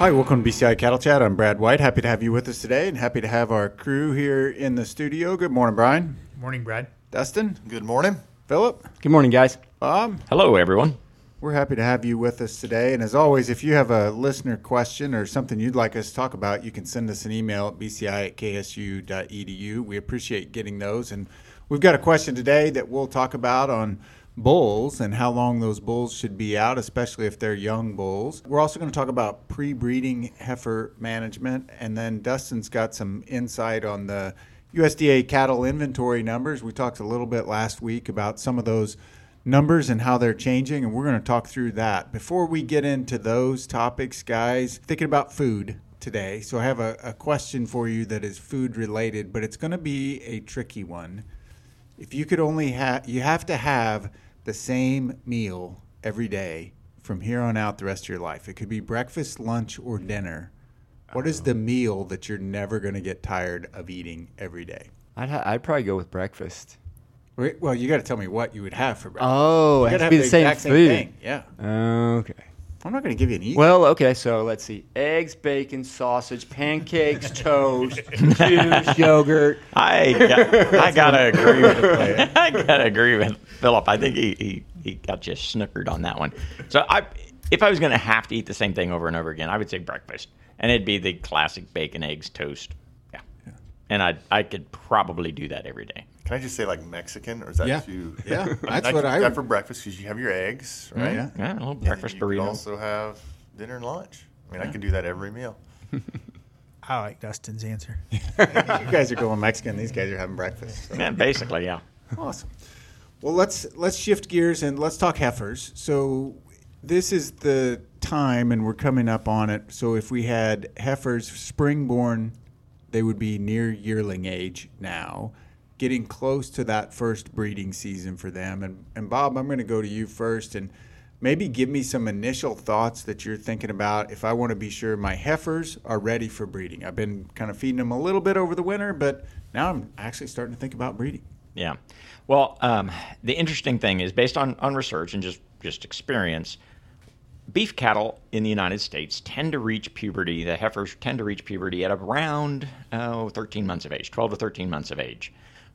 Hi, welcome to BCI Cattle Chat. I'm Brad White. Happy to have you with us today and happy to have our crew here in the studio. Good morning, Brian. Morning, Brad. Dustin. Good morning. Philip. Good morning, guys. Bob. Hello, everyone. We're happy to have you with us today. And as always, if you have a listener question or something you'd like us to talk about, you can send us an email at bci at ksu.edu. We appreciate getting those. And we've got a question today that we'll talk about on bulls and how long those bulls should be out, especially if they're young bulls. We're also going to talk about pre breeding heifer management. And then Dustin's got some insight on the USDA cattle inventory numbers. We talked a little bit last week about some of those numbers and how they're changing, and we're going to talk through that. Before we get into those topics, guys, thinking about food today. So I have a, a question for you that is food related, but it's going to be a tricky one. If you could only have, you have to have the same meal every day from here on out the rest of your life. It could be breakfast, lunch, or dinner. What is the meal that you're never going to get tired of eating every day? I'd, ha- I'd probably go with breakfast. Wait, Well, you got to tell me what you would have for breakfast. Oh, You it has gotta be the same exact food. thing. Yeah. Okay. I'm not going to give you an easy. Well, okay, so let's see. Eggs, bacon, sausage, pancakes, toast, juice, yogurt. I got, I gotta agree with I gotta agree with Philip. I think he, he, he got just snookered on that one. So I if I was gonna have to eat the same thing over and over again, I would say breakfast, and it'd be the classic bacon, eggs, toast. Yeah, and I I could probably do that every day. Can I just say like Mexican, or is that Yeah. too? Yeah, that's I what do I that would- for breakfast because you have your eggs, right? Yeah. Yeah, a little And then breakfast you could burrito. also have dinner and lunch. I mean, I can do that every meal. I like Dustin's answer. you guys are going Mexican. These guys are having breakfast. so. yeah, basically, yeah. Awesome. Well, let's let's shift gears and let's talk heifers. So this is the time, and we're coming up on it. So if we had heifers springborn, they would be near yearling age now, getting close to that first breeding season for them. And and Bob, I'm going to go to you first, and maybe give me some initial thoughts that you're thinking about if I want to be sure my heifers are ready for breeding. I've been kind of feeding them a little bit over the winter, but now I'm actually starting to think about breeding. Yeah. Well, um, the interesting thing is based on, on research and just, just experience, beef cattle in the United States tend to reach puberty, the heifers tend to reach puberty at around oh, 13 months of age, 12 to 13 months of age.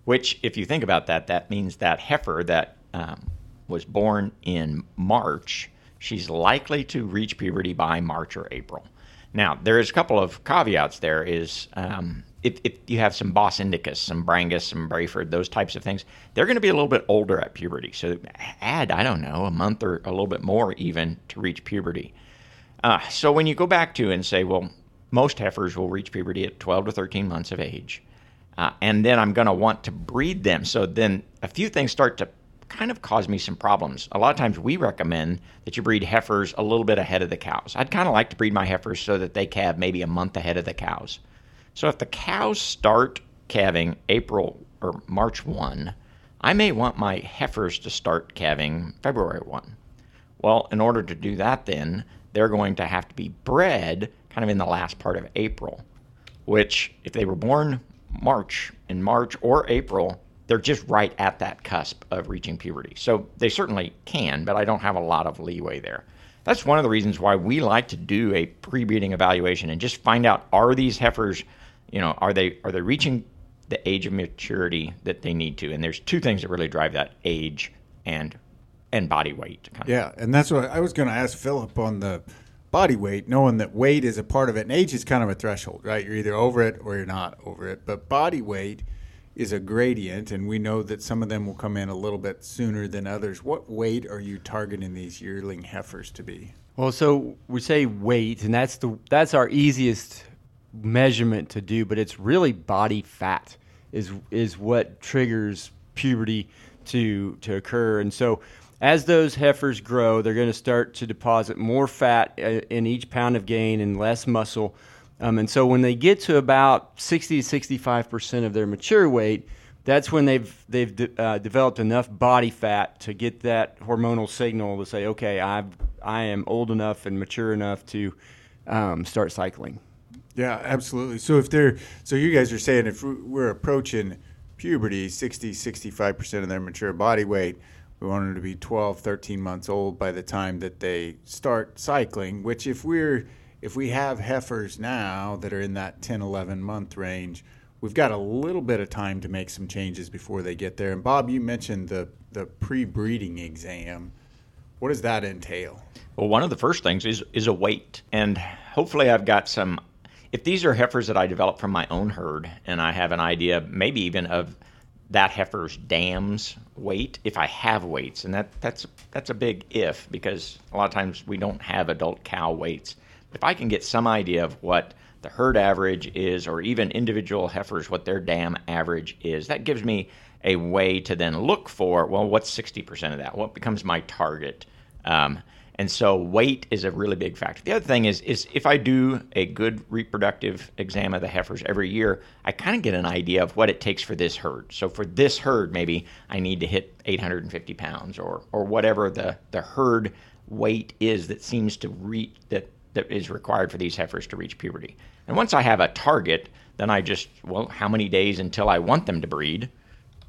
Which, if you think about that, that means that heifer that um, was born in March, she's likely to reach puberty by March or April. Now, there is a couple of caveats there is um, if, if you have some Bos indicus, some Brangus, some Braford, those types of things, they're going to be a little bit older at puberty. So add, I don't know, a month or a little bit more even to reach puberty. Uh, so when you go back to and say, well, most heifers will reach puberty at 12 to 13 months of age, uh, and then I'm going to want to breed them. So then a few things start to kind of cause me some problems. A lot of times we recommend that you breed heifers a little bit ahead of the cows. I'd kind of like to breed my heifers so that they calve maybe a month ahead of the cows. So if the cows start calving April or March 1, I may want my heifers to start calving February 1. Well, in order to do that, then they're going to have to be bred kind of in the last part of April, which, if they were born March, in March or April, they're just right at that cusp of reaching puberty. So they certainly can, but I don't have a lot of leeway there. That's one of the reasons why we like to do a pre-breeding evaluation and just find out are these heifers, you know, are they are they reaching the age of maturity that they need to? And there's two things that really drive that age and and body weight. Yeah, and that's what I was going to ask Philip on the body weight, knowing that weight is a part of it, and age is kind of a threshold, right? You're either over it or you're not over it. But body weight is a gradient, and we know that some of them will come in a little bit sooner than others. What weight are you targeting these yearling heifers to be? Well, so we say weight, and that's the that's our easiest measurement to do, but it's really body fat is is what triggers puberty to to occur, and so as those heifers grow, they're going to start to deposit more fat uh, in each pound of gain and less muscle. Um, and so when they get to about 60 to 65 percent of their mature weight, that's when they've they've de- uh, developed enough body fat to get that hormonal signal to say, okay, I I am old enough and mature enough to um, start cycling. Yeah, absolutely. So if they're so you guys are saying if we're approaching puberty, 60 65% of their mature body weight, we want them to be 12, 13 months old by the time that they start cycling, which if we're if we have heifers now that are in that 10, 11 month range, we've got a little bit of time to make some changes before they get there. And Bob, you mentioned the, the pre breeding exam. What does that entail? Well, one of the first things is is a weight, and hopefully I've got some. If these are heifers that I developed from my own herd, and I have an idea, maybe even of that heifer's dam's weight, if I have weights, and that that's that's a big if because a lot of times we don't have adult cow weights. If I can get some idea of what the herd average is, or even individual heifers, what their dam average is, that gives me a way to then look for well, what's 60% of that? What becomes my target? Um, and so weight is a really big factor. The other thing is is if I do a good reproductive exam of the heifers every year, I kind of get an idea of what it takes for this herd. So for this herd, maybe I need to hit 850 pounds or or whatever the the herd weight is that seems to reach that that is required for these heifers to reach puberty. And once I have a target, then I just well, how many days until I want them to breed,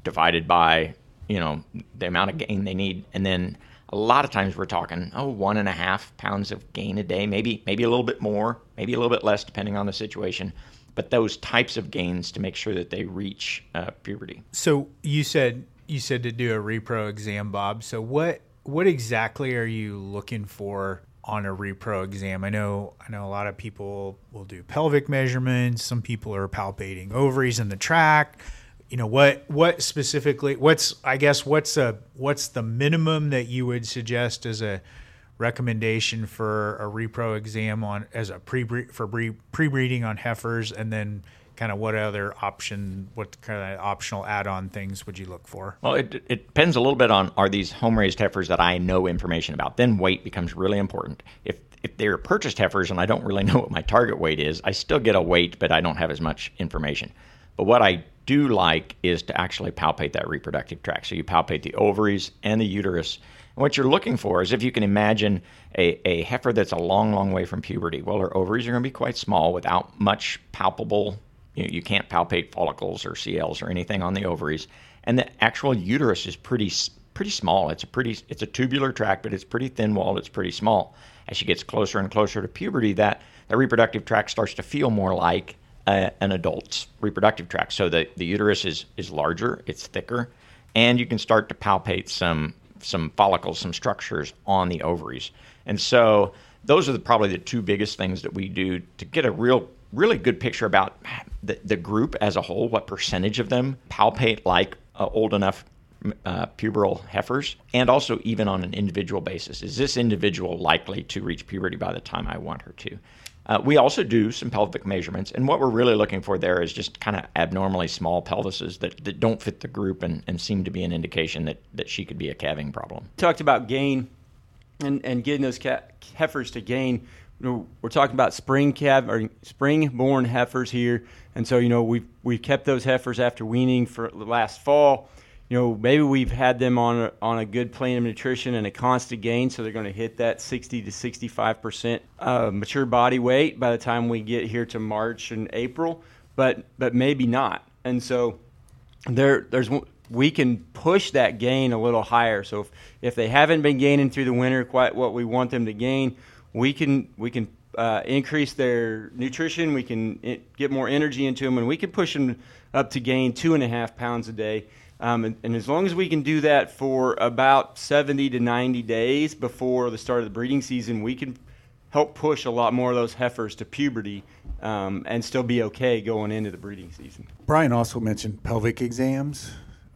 divided by you know the amount of gain they need, and then a lot of times we're talking oh one and a half pounds of gain a day maybe maybe a little bit more maybe a little bit less depending on the situation but those types of gains to make sure that they reach uh, puberty So you said you said to do a repro exam, Bob. So what what exactly are you looking for on a repro exam? I know I know a lot of people will do pelvic measurements. Some people are palpating ovaries in the tract. You know what what specifically? What's I guess what's a what's the minimum that you would suggest as a recommendation for a repro exam on as a pre for pre breeding on heifers, and then kind of what other option, what kind of optional add-on things would you look for? well it, it depends a little bit on are these home raised heifers that i know information about then weight becomes really important if if they're purchased heifers and i don't really know what my target weight is i still get a weight but i don't have as much information but what i do like is to actually palpate that reproductive tract so you palpate the ovaries and the uterus and what you're looking for is if you can imagine a, a heifer that's a long, long way from puberty. Well, her ovaries are going to be quite small without much palpable. You, know, you can't palpate follicles or CLs or anything on the ovaries, and the actual uterus is pretty pretty small. It's a pretty it's a tubular tract, but it's pretty thin walled. It's pretty small. As she gets closer and closer to puberty, that that reproductive tract starts to feel more like a, an adult's reproductive tract. So the the uterus is is larger, it's thicker, and you can start to palpate some some follicles, some structures on the ovaries. And so those are the, probably the two biggest things that we do to get a real really good picture about the, the group as a whole, what percentage of them palpate like uh, old enough uh, pubertal heifers, and also even on an individual basis. Is this individual likely to reach puberty by the time I want her to? Uh, we also do some pelvic measurements, and what we're really looking for there is just kind of abnormally small pelvises that, that don't fit the group and, and seem to be an indication that, that she could be a calving problem. talked about gain and, and getting those ca- heifers to gain. We're talking about spring calf or spring born heifers here, and so you know we've we've kept those heifers after weaning for last fall. You know, maybe we've had them on a, on a good plan of nutrition and a constant gain, so they're going to hit that 60 to 65 percent uh, mature body weight by the time we get here to March and April. But but maybe not, and so there there's we can push that gain a little higher. So if, if they haven't been gaining through the winter quite what we want them to gain, we can we can uh, increase their nutrition. We can get more energy into them, and we can push them up to gain two and a half pounds a day. Um, and, and as long as we can do that for about 70 to 90 days before the start of the breeding season, we can help push a lot more of those heifers to puberty um, and still be okay going into the breeding season. Brian also mentioned pelvic exams.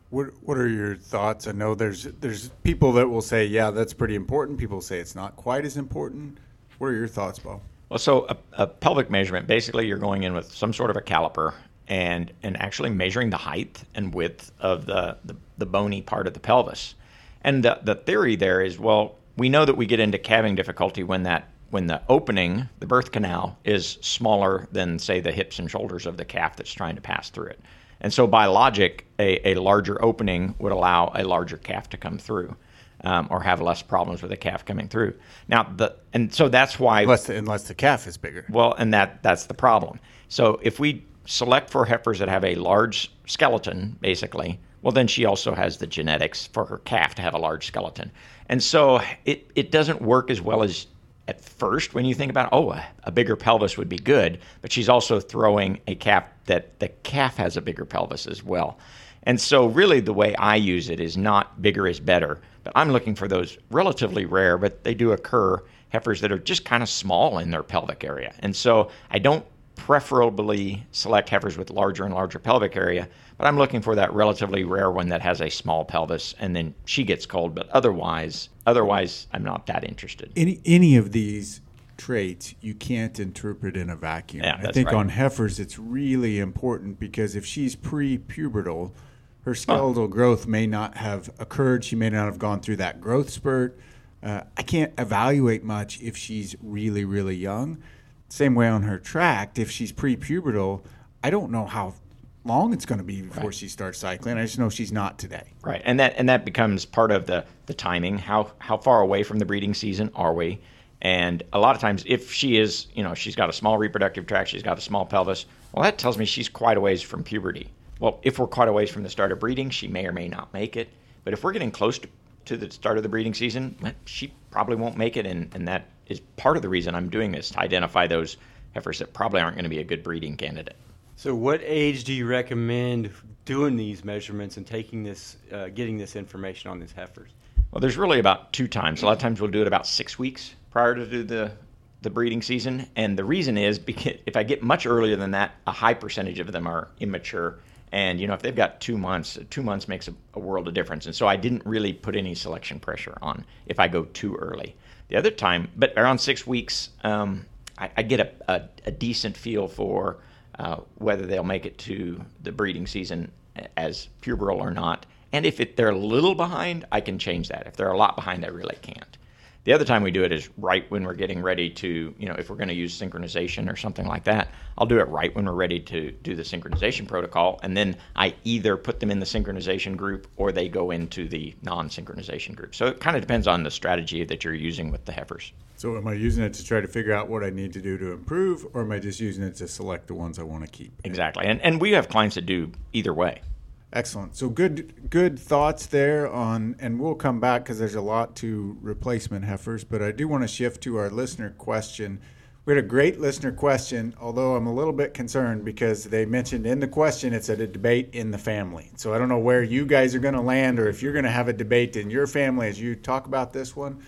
What What are your thoughts? I know there's there's people that will say, yeah, that's pretty important. People say it's not quite as important. What are your thoughts, Bo? Well, so a, a pelvic measurement, basically, you're going in with some sort of a caliper and and actually measuring the height and width of the, the, the bony part of the pelvis. And the, the theory there is, well, we know that we get into calving difficulty when that when the opening, the birth canal, is smaller than say the hips and shoulders of the calf that's trying to pass through it. And so, by logic, a, a larger opening would allow a larger calf to come through, um, or have less problems with the calf coming through. Now, the and so that's why Unless the, unless the calf is bigger. well, and that that's the problem. So if we select for heifers that have a large skeleton, basically, well, then she also has the genetics for her calf to have a large skeleton. And so it, it doesn't work as well as at first when you think about oh a, a bigger pelvis would be good, but she's also throwing a calf that the calf has a bigger pelvis as well. And so really the way I use it is not bigger is better, but I'm looking for those relatively rare, but they do occur heifers that are just kind of small in their pelvic area. And so I don't preferably select heifers with larger and larger pelvic area, but I'm looking for that relatively rare one that has a small pelvis and then she gets cold, but otherwise otherwise I'm not that interested. Any any of these traits you can't interpret in a vacuum. Yeah, I think right. on heifers it's really important because if she's pre-pubertal, her skeletal growth may not have occurred. She may not have gone through that growth spurt. Uh, I can't evaluate much if she's really really young. Same way on her tract, if she's pre-pubertal, I don't know how long it's going to be before she starts cycling. I just know she's not today. Right, and that and that becomes part of the the timing. How how far away from the breeding season are we? And a lot of times, if she is, you know, she's got a small reproductive tract, she's got a small pelvis. Well, that tells me she's quite a ways from puberty. Well, if we're quite a ways from the start of breeding, she may or may not make it. But if we're getting close to, to the start of the breeding season, she probably won't make it, and, and that is part of the reason I'm doing this to identify those heifers that probably aren't going to be a good breeding candidate. So, what age do you recommend doing these measurements and taking this, uh, getting this information on these heifers? Well, there's really about two times. A lot of times we'll do it about six weeks prior to do the the breeding season, and the reason is because if I get much earlier than that, a high percentage of them are immature. And you know, if they've got two months, two months makes a, a world of difference. And so I didn't really put any selection pressure on if I go too early. The other time, but around six weeks, um, I, I get a, a, a decent feel for uh, whether they'll make it to the breeding season as pubertal or not. And if it, they're a little behind, I can change that. If they're a lot behind, I really can't. The other time we do it is right when we're getting ready to, you know, if we're going to use synchronization or something like that, I'll do it right when we're ready to do the synchronization protocol. And then I either put them in the synchronization group or they go into the non synchronization group. So it kind of depends on the strategy that you're using with the heifers. So am I using it to try to figure out what I need to do to improve, or am I just using it to select the ones I want to keep? Exactly. And, and we have clients that do either way. Excellent. So good, good thoughts there on, and we'll come back because there's a lot to replacement heifers. But I do want to shift to our listener question. We had a great listener question, although I'm a little bit concerned because they mentioned in the question it's at a debate in the family. So I don't know where you guys are going to land, or if you're going to have a debate in your family as you talk about this one.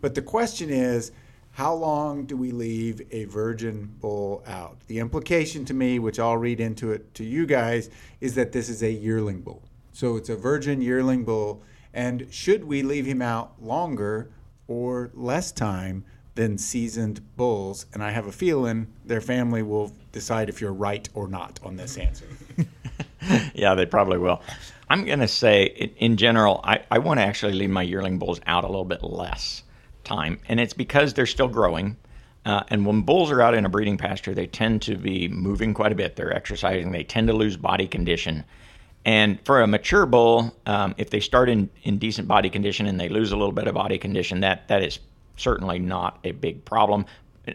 But the question is, how long do we leave a virgin bull out? The implication to me, which I'll read into it to you guys, is that this is a yearling bull. So it's a virgin yearling bull. And should we leave him out longer or less time than seasoned bulls? And I have a feeling their family will decide if you're right or not on this answer. yeah, they probably will. I'm going to say, in, general, I, I want to actually leave my yearling bulls out a little bit less time, and it's because they're still growing. Uh, and when bulls are out in a breeding pasture, they tend to be moving quite a bit. They're exercising. They tend to lose body condition. And for a mature bull, um, if they start in, in decent body condition and they lose a little bit of body condition, that that is certainly not a big problem.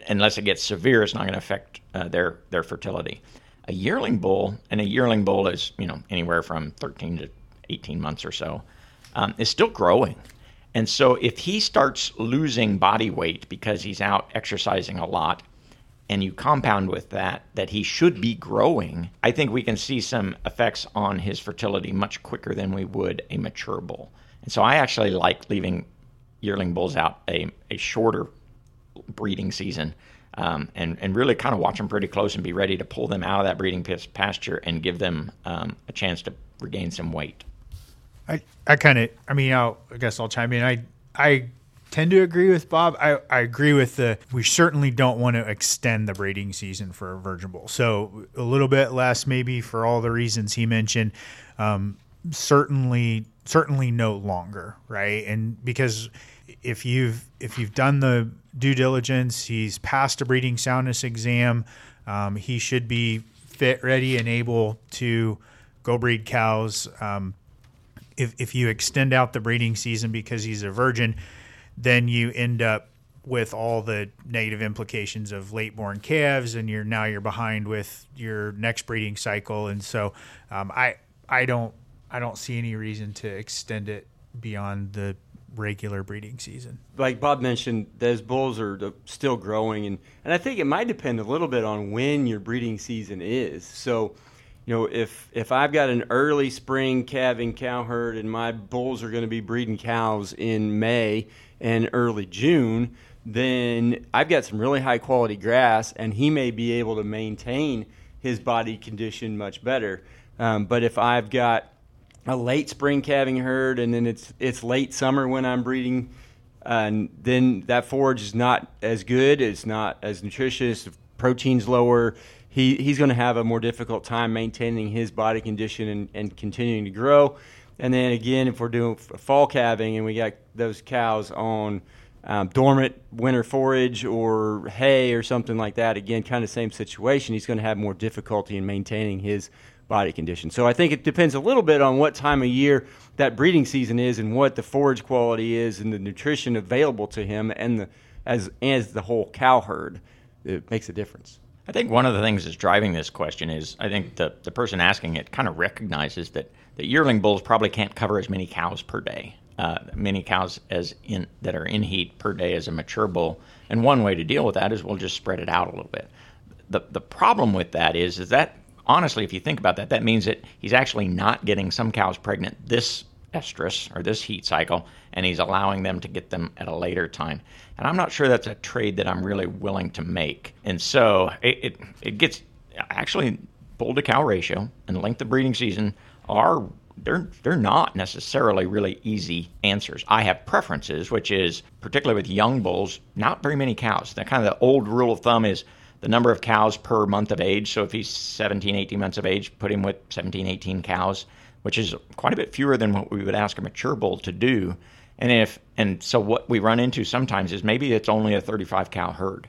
Unless it gets severe, it's not going to affect uh, their their fertility. A yearling bull, and a yearling bull is you know anywhere from 13 to 18 months or so, um, is still growing. And so if he starts losing body weight because he's out exercising a lot, and you compound with that that he should be growing, I think we can see some effects on his fertility much quicker than we would a mature bull. And so I actually like leaving yearling bulls out a, a shorter breeding season um, and, and really kind of watch them pretty close and be ready to pull them out of that breeding pasture and give them um, a chance to regain some weight. I, I kind of, I mean, I'll, I guess I'll chime in. I, I tend to agree with Bob. I, I agree with the, we certainly don't want to extend the breeding season for a virgin bull. So a little bit less, maybe for all the reasons he mentioned. Um, certainly, certainly no longer, right? And because if you've, if you've done the due diligence, he's passed a breeding soundness exam, um, he should be fit, ready, and able to go breed cows. Um, if, if you extend out the breeding season because he's a virgin, then you end up with all the negative implications of late born calves, and you're now you're behind with your next breeding cycle. And so, um, I I don't I don't see any reason to extend it beyond the regular breeding season? like Bob mentioned, those bulls are still growing, and, and I think it might depend a little bit on when your breeding season is. So, you know, if if I've got an early spring calving cow herd and my bulls are going to be breeding cows in May and early June, then I've got some really high quality grass, and he may be able to maintain his body condition much better. Um, but if I've got a late spring calving herd and then it's it's late summer when I'm breeding, and then that forage is not as good, it's not as nutritious, protein's lower. He he's going to have a more difficult time maintaining his body condition and, and continuing to grow. And then again, if we're doing fall calving and we got those cows on um, dormant winter forage or hay or something like that, again, kind of same situation. He's going to have more difficulty in maintaining his body condition. So I think it depends a little bit on what time of year that breeding season is and what the forage quality is and the nutrition available to him and the as as the whole cow herd. It makes a difference. I think one of the things that's driving this question is I think the, the person asking it kind of recognizes that, that yearling bulls probably can't cover as many cows per day, uh, many cows as in that are in heat per day as a mature bull. And one way to deal with that is we'll just spread it out a little bit. The the problem with that is is that honestly, if you think about that, that means that he's actually not getting some cows pregnant this estrus or this heat cycle, and he's allowing them to get them at a later time. And I'm not sure that's a trade that I'm really willing to make. And so it, it, it gets actually bull to cow ratio and length of breeding season are they're they're not necessarily really easy answers. I have preferences, which is particularly with young bulls, not very many cows. That kind of the old rule of thumb is the number of cows per month of age. So if he's 17, 18 months of age, put him with 17, 18 cows, which is quite a bit fewer than what we would ask a mature bull to do. And if and so what we run into sometimes is maybe it's only a 35 cow herd.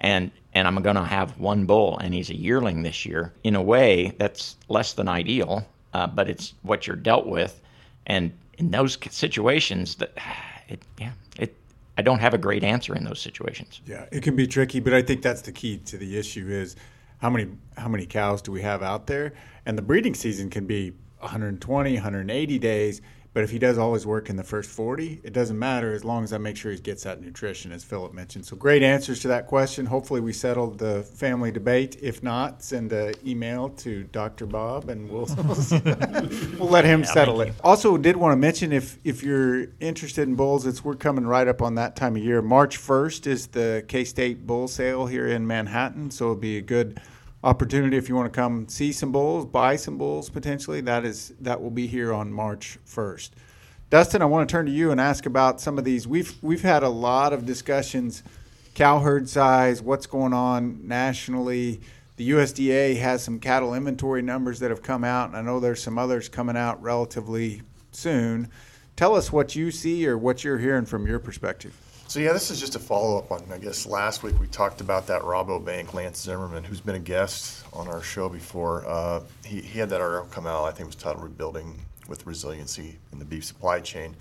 And and I'm going to have one bull and he's a yearling this year. In a way, that's less than ideal, uh, but it's what you're dealt with. And in those situations that it yeah, it I don't have a great answer in those situations. Yeah, it can be tricky, but I think that's the key to the issue is how many how many cows do we have out there? And the breeding season can be 120, 180 days, but if he does all his work in the first 40, it doesn't matter as long as I make sure he gets that nutrition as Philip mentioned. So great answers to that question. Hopefully we settled the family debate. If not, send an email to Dr. Bob and we'll we'll let him settle it. Also did want to mention if if you're interested in bulls, it's we're coming right up on that time of year. March 1st is the K-State bull sale here in Manhattan, so it'll be a good opportunity if you want to come see some bulls, buy some bulls potentially. That is that will be here on March 1st. Dustin, I want to turn to you and ask about some of these. We've we've had a lot of discussions, cow herd size, what's going on nationally. The USDA has some cattle inventory numbers that have come out, and I know there's some others coming out relatively soon. Tell us what you see or what you're hearing from your perspective. So yeah, this is just a follow up on I guess last week we talked about that Rabobank Lance Zimmerman, who's been a guest on our show before. Uh, he, he had that article come out. I think it was titled "Rebuilding with Resiliency in the Beef Supply Chain."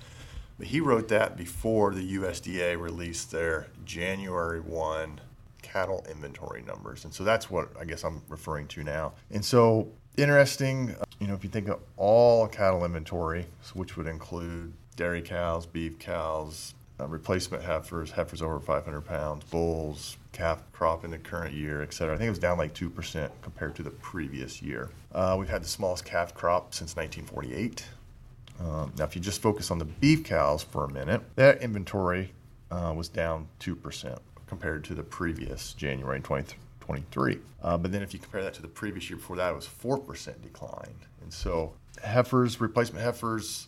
But he wrote that before the USDA released their January one cattle inventory numbers, and so that's what I guess I'm referring to now. And so interesting, uh, you know, if you think of all cattle inventory, which would include dairy cows, beef cows, uh, replacement heifers, heifers over 500 pounds, bulls, calf crop in the current year, et cetera. I think it was down like 2% compared to the previous year. Uh, we've had the smallest calf crop since 1948. Um, now, if you just focus on the beef cows for a minute, that inventory uh, was down 2% compared to the previous January 2023. Uh, but then if you compare that to the previous year before that, it was 4% decline. And so heifers, replacement heifers,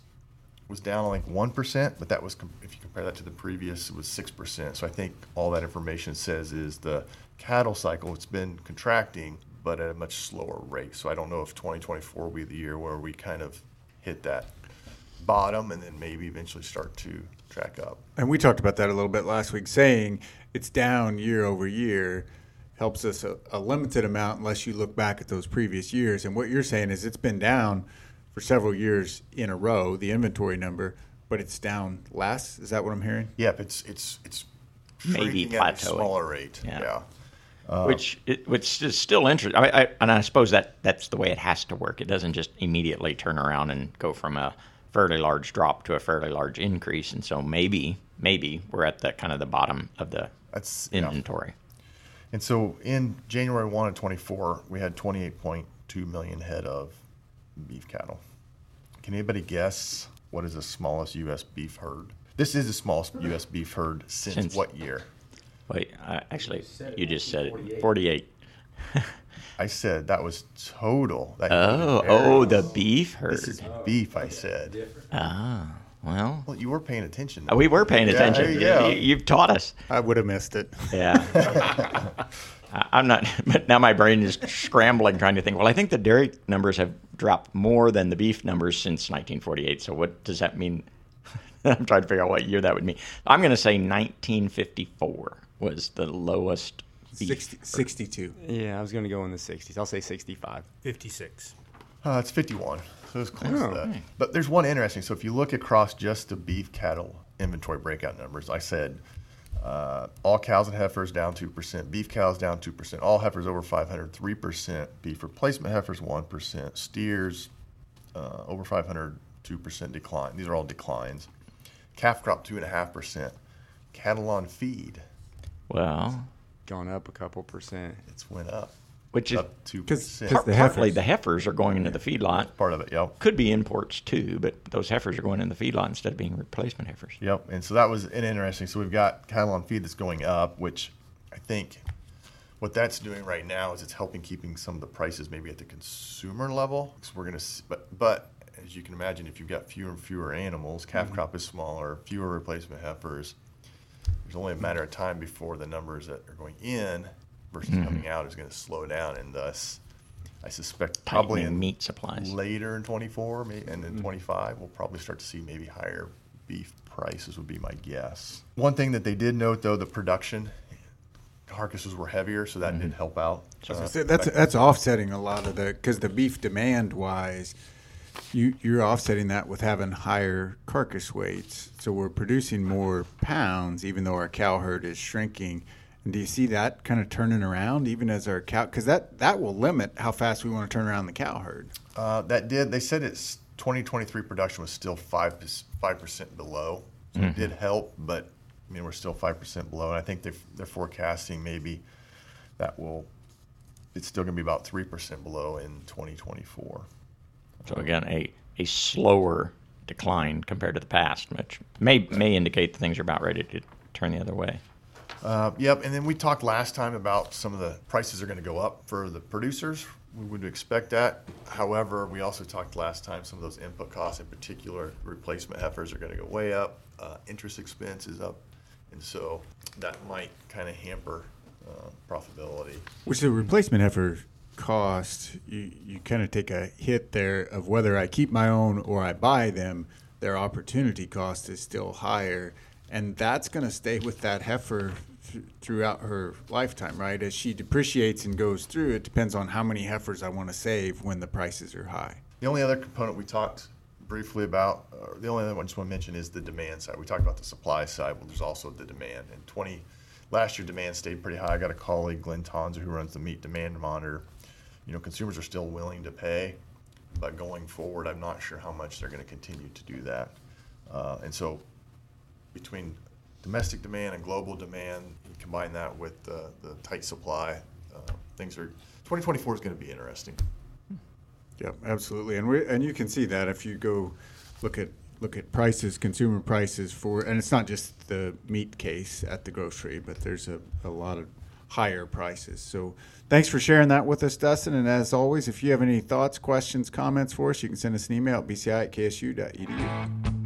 was down like 1%, but that was, if you compare that to the previous, it was 6%. So I think all that information says is the cattle cycle, it's been contracting, but at a much slower rate. So I don't know if 2024 will be the year where we kind of hit that bottom and then maybe eventually start to track up. And we talked about that a little bit last week, saying it's down year over year helps us a, a, limited amount unless you look back at those previous years. And what you're saying is it's been down for several years in a row, the inventory number, but it's down less. Is that what I'm hearing? Yep, it's it's it's maybe plateauing at a smaller rate. Yeah. yeah. Uh, which it, which is still interesting. I, I, and I suppose that that's the way it has to work. It doesn't just immediately turn around and go from a fairly large drop to a fairly large increase, and so maybe maybe we're at the kind of the bottom of the That's yeah. inventory. And so in January 1 of 24, we had 28.2 million head of beef cattle. Can anybody guess what is the smallest U.S. beef herd? This is the smallest U.S. beef herd since, Since- what year? Wait, uh, actually, you just said it. Forty-eight. I said that was total. That Oh, oh, the beef herd. This is beef, I said. Ah, well, Well, you were paying attention. we were paying attention. there you. You- You've taught us. I would have missed it. Yeah. I- I'm not, but now my brain is scrambling trying to think. Well, I think the dairy numbers have dropped more than the beef numbers since 1948. So what does that mean? I'm trying to figure out what year that would mean. I'm going to say 1954 was the lowest beef. 60, 62. Yeah, I was going to go in the 60s. I'll say 65. 56. Uh, it's 51. So it's close Oh, to that. okay. But there's one interesting. So if you look across just the beef cattle inventory breakout numbers, I said uh, all cows and heifers down 2%, beef cows down 2%, all heifers over 500, 3%, beef replacement heifers 1%, steers uh, over 500, 2% decline. These are all declines. Calf crop 2.5%. Cattle on feed, Well, Gone up a couple percent. it's went up. Which is Up Because the heifers. the heifers are going into the feedlot. part of it, yep. Could be imports too, but those heifers are going in the feedlot instead of being replacement heifers. Yep, and so that was an interesting. So we've got cattle on feed that's going up, which I think what that's doing right now is it's helping keeping some of the prices maybe at the consumer level. So we're gonna, but but as you can imagine, if you've got fewer and fewer animals, calf mm-hmm. crop is smaller, fewer replacement heifers. There's only a matter of time before the numbers that are going in versus mm-hmm. coming out is going to slow down, and thus, I suspect probably Tightening in meat supplies. later in 24 may- and in mm-hmm. 25 we'll probably start to see maybe higher beef prices would be my guess one thing that they did note though the production carcasses were heavier so that did mm-hmm. help out Uh, So that's that's offsetting a lot of the because the beef demand wise, you you're offsetting that with having higher carcass weights. So we're producing more pounds, even though our cow herd is shrinking. And do you see that kind of turning around, even as our cow? Because that that will limit how fast we want to turn around the cow herd. uh, that did they said it's 2023 production was still 5 five percent below so it did help but i mean we're still 5% below and i think they're, they're forecasting maybe that will it's still going to be about 3% below in 2024 So again, a, a slower decline compared to the past, which may may indicate that things are about ready to turn the other way. Uh, yep, and then we talked last time about some of the prices are going to go up for the producers. We would expect that. However, we also talked last time some of those input costs, in particular, replacement heifers are going to go way up. Uh, interest expense is up, and so that might kind of hamper uh, profitability. Which the replacement heifer cost, you, you kind of take a hit there of whether I keep my own or I buy them, their opportunity cost is still higher. And that's going to stay with that heifer th- throughout her lifetime, right? As she depreciates and goes through, it depends on how many heifers I want to save when the prices are high. The only other component we talked briefly about, or the only other one I just want to mention is the demand side. We talked about the supply side, well, there's also the demand. And 20, last year demand stayed pretty high. I got a colleague, Glynn Tonsor, who runs the meat demand monitor. You know, consumers are still willing to pay, but going forward, I'm not sure how much they're going to continue to do that. Uh, and so between domestic demand and global demand, you combine that with uh, the tight supply, uh, things are, 2024 is going to be interesting. Yep, absolutely, and we and you can see that if you go look at look at prices, consumer prices for, and it's not just the meat case at the grocery, but there's a, a lot of higher prices. So thanks for sharing that with us, Dustin. And as always, if you have any thoughts, questions, comments for us, you can send us an email at bci at ksu.edu.